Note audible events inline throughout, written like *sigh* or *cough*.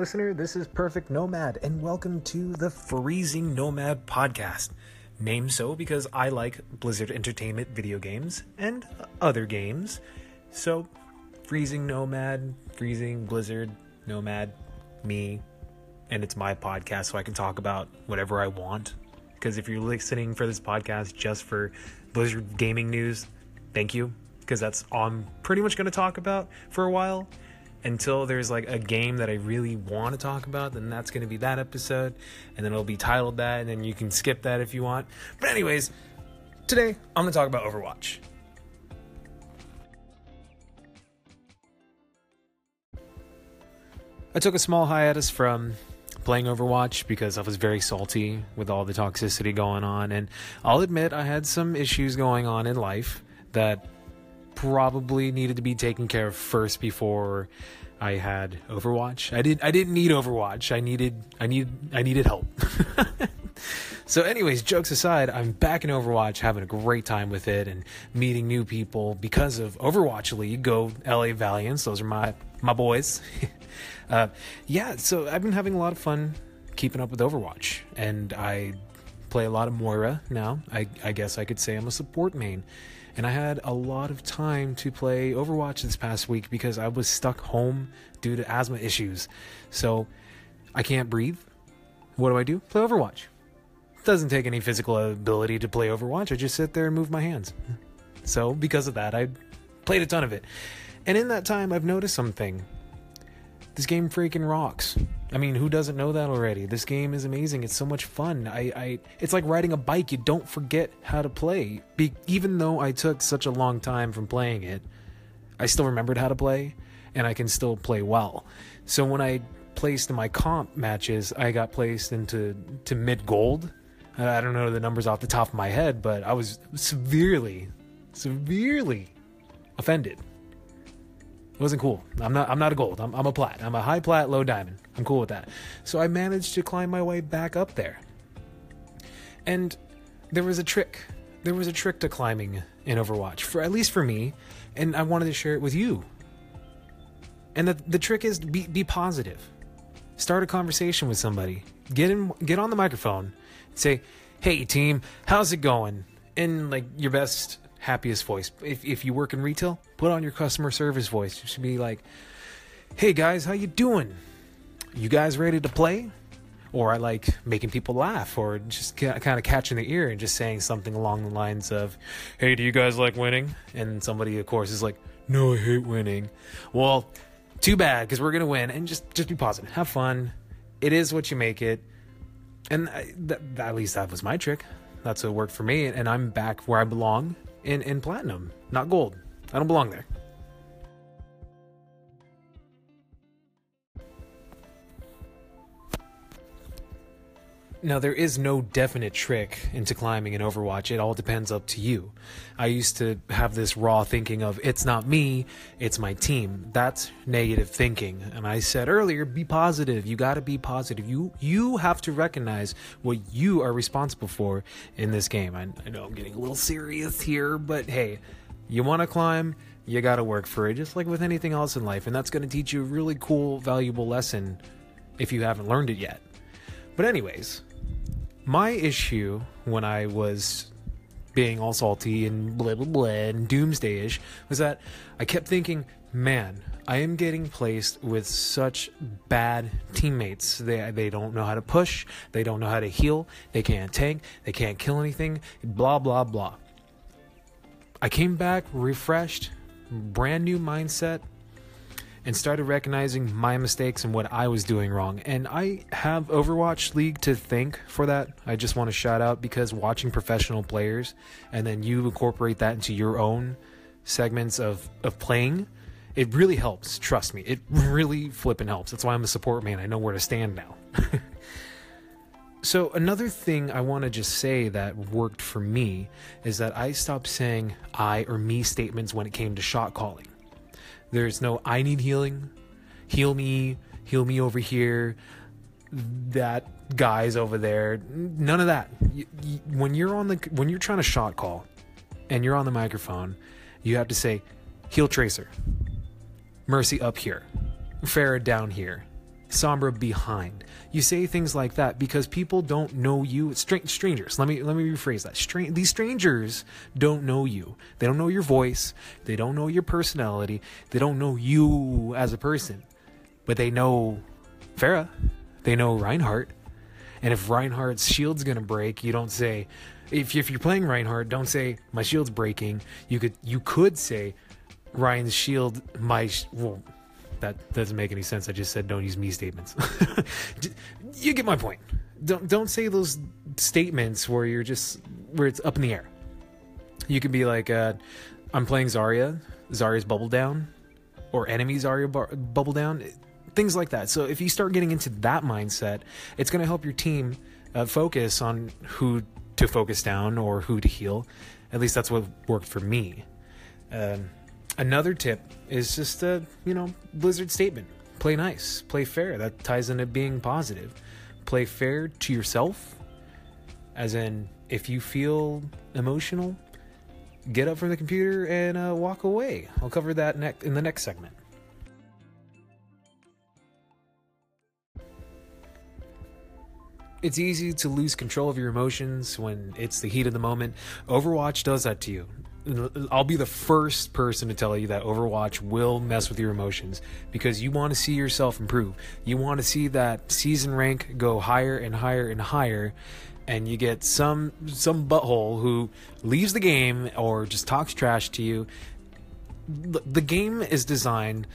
Listener, this is Perfect Nomad, and welcome to the Freezing Nomad podcast. Named so because I like Blizzard Entertainment video games and other games. So, Freezing Nomad, Freezing Blizzard, Nomad, me, and it's my podcast, so I can talk about whatever I want. Because if you're listening for this podcast just for Blizzard gaming news, thank you, because that's all I'm pretty much going to talk about for a while until there's like a game that I really want to talk about, then that's going to be that episode, and then it'll be titled that, and then you can skip that if you want. But, anyways, today I'm going to talk about Overwatch. I took a small hiatus from playing Overwatch because I was very salty with all the toxicity going on, and I'll admit I had some issues going on in life that probably needed to be taken care of first before I had Overwatch. I did I didn't need Overwatch. I needed I need I needed help. *laughs* so anyways, jokes aside, I'm back in Overwatch having a great time with it and meeting new people because of Overwatch League. Go LA Valiants. Those are my my boys. *laughs* uh, yeah, so I've been having a lot of fun keeping up with Overwatch and I play a lot of Moira now. I I guess I could say I'm a support main and I had a lot of time to play Overwatch this past week because I was stuck home due to asthma issues. So I can't breathe. What do I do? Play Overwatch. It doesn't take any physical ability to play Overwatch. I just sit there and move my hands. So because of that, I played a ton of it. And in that time, I've noticed something. This game freaking rocks. I mean, who doesn't know that already? This game is amazing. It's so much fun. I, I it's like riding a bike. You don't forget how to play. Be, even though I took such a long time from playing it, I still remembered how to play, and I can still play well. So when I placed in my comp matches, I got placed into to mid gold. I don't know the numbers off the top of my head, but I was severely, severely offended wasn't cool. I'm not. I'm not a gold. I'm, I'm a plat. I'm a high plat, low diamond. I'm cool with that. So I managed to climb my way back up there. And there was a trick. There was a trick to climbing in Overwatch, for at least for me, and I wanted to share it with you. And the the trick is be be positive. Start a conversation with somebody. Get in. Get on the microphone. Say, "Hey team, how's it going?" In like your best happiest voice. If if you work in retail, put on your customer service voice. You should be like, "Hey guys, how you doing? You guys ready to play?" Or I like making people laugh, or just kind of catching the ear and just saying something along the lines of, "Hey, do you guys like winning?" And somebody, of course, is like, "No, I hate winning." Well, too bad because we're gonna win. And just just be positive, have fun. It is what you make it. And I, th- at least that was my trick. That's what worked for me, and I'm back where I belong in, in platinum, not gold. I don't belong there. Now, there is no definite trick into climbing in Overwatch. It all depends up to you. I used to have this raw thinking of, it's not me, it's my team. That's negative thinking. And I said earlier, be positive. You gotta be positive. You, you have to recognize what you are responsible for in this game. I, I know I'm getting a little serious here, but hey, you wanna climb, you gotta work for it, just like with anything else in life. And that's gonna teach you a really cool, valuable lesson if you haven't learned it yet. But, anyways, my issue when I was being all salty and blah blah blah and doomsdayish was that I kept thinking, man, I am getting placed with such bad teammates. They they don't know how to push, they don't know how to heal, they can't tank, they can't kill anything, blah blah blah. I came back refreshed, brand new mindset, and started recognizing my mistakes and what I was doing wrong. And I have Overwatch League to thank for that. I just want to shout out because watching professional players and then you incorporate that into your own segments of, of playing, it really helps. Trust me, it *laughs* really flipping helps. That's why I'm a support man. I know where to stand now. *laughs* so, another thing I want to just say that worked for me is that I stopped saying I or me statements when it came to shot calling. There's no I need healing, heal me, heal me over here. That guy's over there. None of that. When you're on the when you're trying to shot call, and you're on the microphone, you have to say, heal tracer, mercy up here, Pharah down here, Sombra behind. You say things like that because people don't know you. Str- strangers. Let me let me rephrase that. Str- these strangers don't know you. They don't know your voice. They don't know your personality. They don't know you as a person. But they know Pharah. They know Reinhardt. And if Reinhardt's shield's gonna break, you don't say. If, if you're playing Reinhardt, don't say my shield's breaking. You could you could say Rein's shield my well that doesn't make any sense. I just said don't use me statements. *laughs* you get my point. Don't don't say those statements where you're just where it's up in the air. You can be like, uh, I'm playing Zarya. Zarya's bubble down, or enemy Zarya bar- bubble down. Things like that. So if you start getting into that mindset, it's going to help your team uh, focus on who to focus down or who to heal. At least that's what worked for me. Um, Another tip is just a, you know, Blizzard statement. Play nice, play fair. That ties into being positive. Play fair to yourself, as in, if you feel emotional, get up from the computer and uh, walk away. I'll cover that ne- in the next segment. It's easy to lose control of your emotions when it's the heat of the moment. Overwatch does that to you. I'll be the first person to tell you that Overwatch will mess with your emotions because you want to see yourself improve. You want to see that season rank go higher and higher and higher and you get some some butthole who leaves the game or just talks trash to you. The game is designed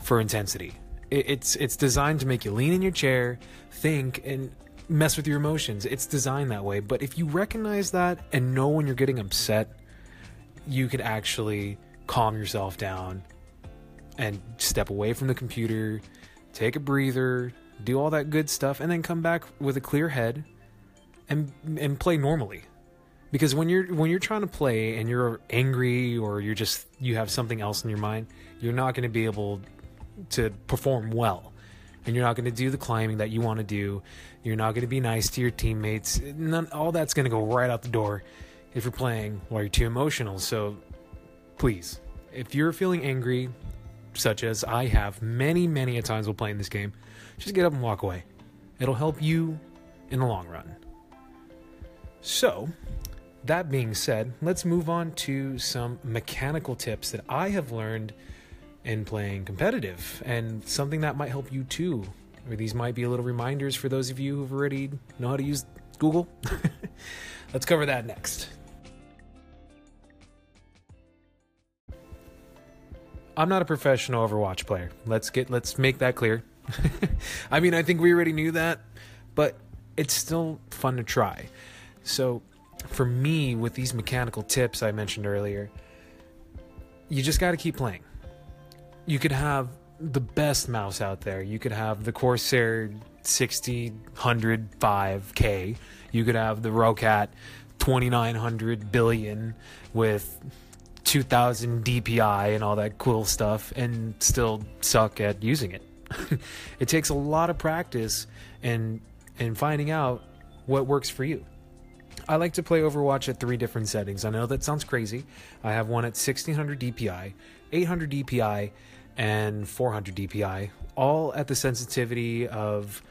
for intensity. It's it's designed to make you lean in your chair, think and mess with your emotions. It's designed that way. But if you recognize that and know when you're getting upset, you could actually calm yourself down and step away from the computer, take a breather, do all that good stuff, and then come back with a clear head and and play normally. Because when you're when you're trying to play and you're angry or you're just you have something else in your mind, you're not going to be able to perform well. And you're not going to do the climbing that you want to do. You're not going to be nice to your teammates. None, all that's going to go right out the door if you're playing while you're too emotional. So please, if you're feeling angry, such as I have many, many a times while playing this game, just get up and walk away. It'll help you in the long run. So, that being said, let's move on to some mechanical tips that I have learned in playing competitive and something that might help you too. Or these might be a little reminders for those of you who've already know how to use Google. *laughs* let's cover that next. I'm not a professional Overwatch player. Let's get let's make that clear. *laughs* I mean, I think we already knew that, but it's still fun to try. So, for me with these mechanical tips I mentioned earlier, you just got to keep playing. You could have the best mouse out there. You could have the Corsair 60, 100, 5K. You could have the Roccat 2900 billion with 2000 DPI and all that cool stuff and still suck at using it. *laughs* it takes a lot of practice and and finding out what works for you. I like to play Overwatch at three different settings. I know that sounds crazy. I have one at 1600 DPI, 800 DPI, and 400 DPI, all at the sensitivity of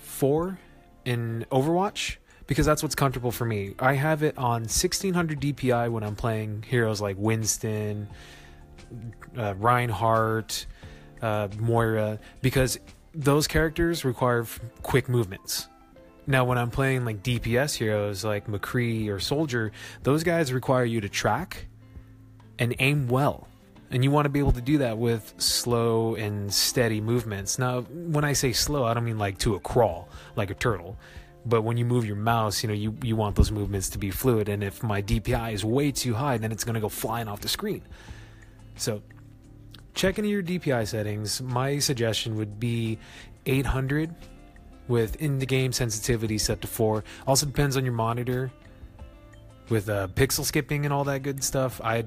4 in Overwatch because that's what's comfortable for me. I have it on 1600 DPI when I'm playing heroes like Winston, uh, Reinhardt, uh, Moira, because those characters require quick movements. Now, when I'm playing like DPS heroes like McCree or Soldier, those guys require you to track and aim well. And you want to be able to do that with slow and steady movements. Now, when I say slow, I don't mean like to a crawl, like a turtle but when you move your mouse you know you, you want those movements to be fluid. And if my dpi is way too high then it's going to go flying off the screen. So check into your dpi settings my suggestion would be 800 with in the game sensitivity set to 4 also depends on your monitor with uh, pixel skipping and all that good stuff. I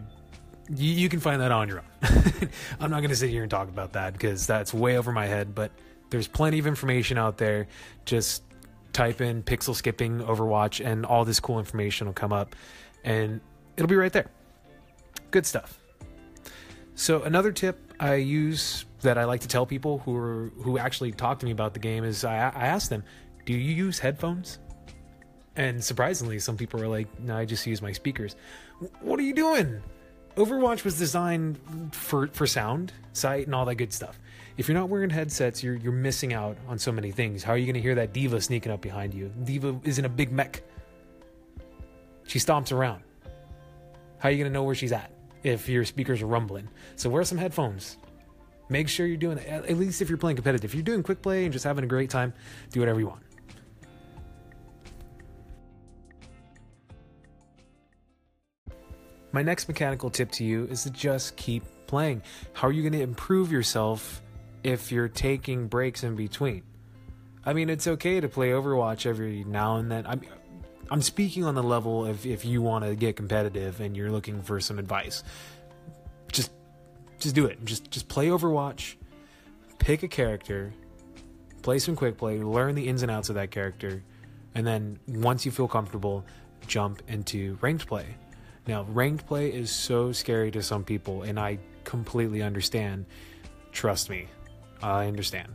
you, you can find that on your own. *laughs* I'm not going to sit here and talk about that because that's way over my head but there's plenty of information out there. Just type in pixel skipping Overwatch, and all this cool information will come up, and it'll be right there. Good stuff. So, another tip I use that I like to tell people who are, who actually talk to me about the game is I, I ask them, "Do you use headphones?" And surprisingly, some people are like, "No, I just use my speakers." What are you doing? Overwatch was designed for for sound, sight, and all that good stuff. If you're not wearing headsets, you're you're missing out on so many things. How are you going to hear that D.Va sneaking up behind you? D.Va isn't a big mech. She stomps around. How are you going to know where she's at if your speakers are rumbling? So wear some headphones. Make sure you're doing. At least if you're playing competitive. If you're doing quick play and just having a great time, do whatever you want. My next mechanical tip to you is to just keep playing. How are you going to improve yourself if you're taking breaks in between? I mean, it's okay to play Overwatch every now and then. I'm, I'm speaking on the level of if you want to get competitive and you're looking for some advice. Just, just do it. Just, just play Overwatch. Pick a character. Play some quick play. Learn the ins and outs of that character, and then once you feel comfortable, jump into ranked play now, ranked play is so scary to some people, and I completely understand. Trust me, I understand.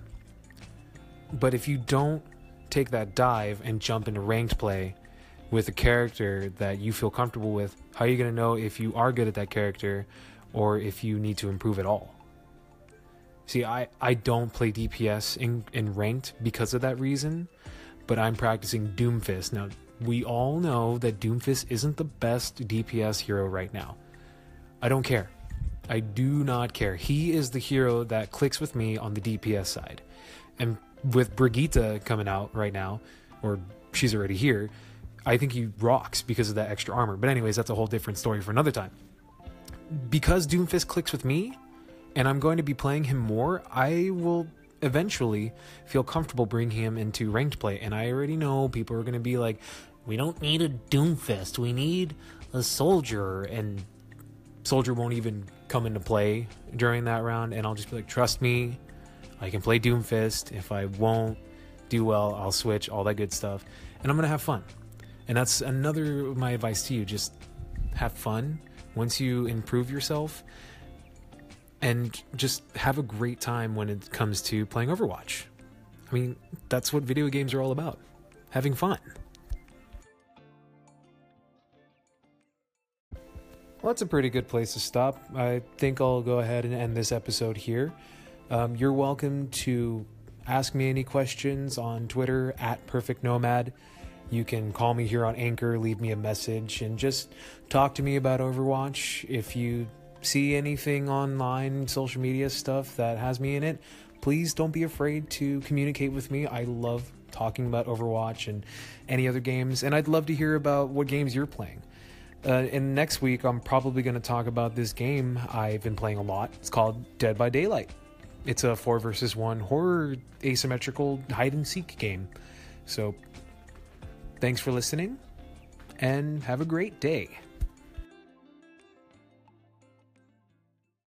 But if you don't take that dive and jump into ranked play with a character that you feel comfortable with, how are you going to know if you are good at that character or if you need to improve at all? See, I, I don't play DPS in, in ranked because of that reason, but I'm practicing Doomfist. Now, we all know that Doomfist isn't the best DPS hero right now. I don't care. I do not care. He is the hero that clicks with me on the DPS side. And with Brigitte coming out right now, or she's already here, I think he rocks because of that extra armor. But, anyways, that's a whole different story for another time. Because Doomfist clicks with me, and I'm going to be playing him more, I will eventually feel comfortable bringing him into ranked play. And I already know people are going to be like, we don't need a Doomfist. We need a soldier. And soldier won't even come into play during that round. And I'll just be like, trust me, I can play Doomfist. If I won't do well, I'll switch, all that good stuff. And I'm to have fun. And that's another my advice to you. Just have fun. Once you improve yourself, and just have a great time when it comes to playing Overwatch. I mean, that's what video games are all about having fun. Well, that's a pretty good place to stop. I think I'll go ahead and end this episode here. Um, you're welcome to ask me any questions on Twitter at Perfect Nomad. You can call me here on Anchor, leave me a message, and just talk to me about Overwatch. If you see anything online, social media stuff that has me in it, please don't be afraid to communicate with me. I love talking about Overwatch and any other games, and I'd love to hear about what games you're playing. Uh, next week, I'm probably going to talk about this game I've been playing a lot. It's called Dead by Daylight. It's a four versus one horror asymmetrical hide and seek game. So, thanks for listening and have a great day.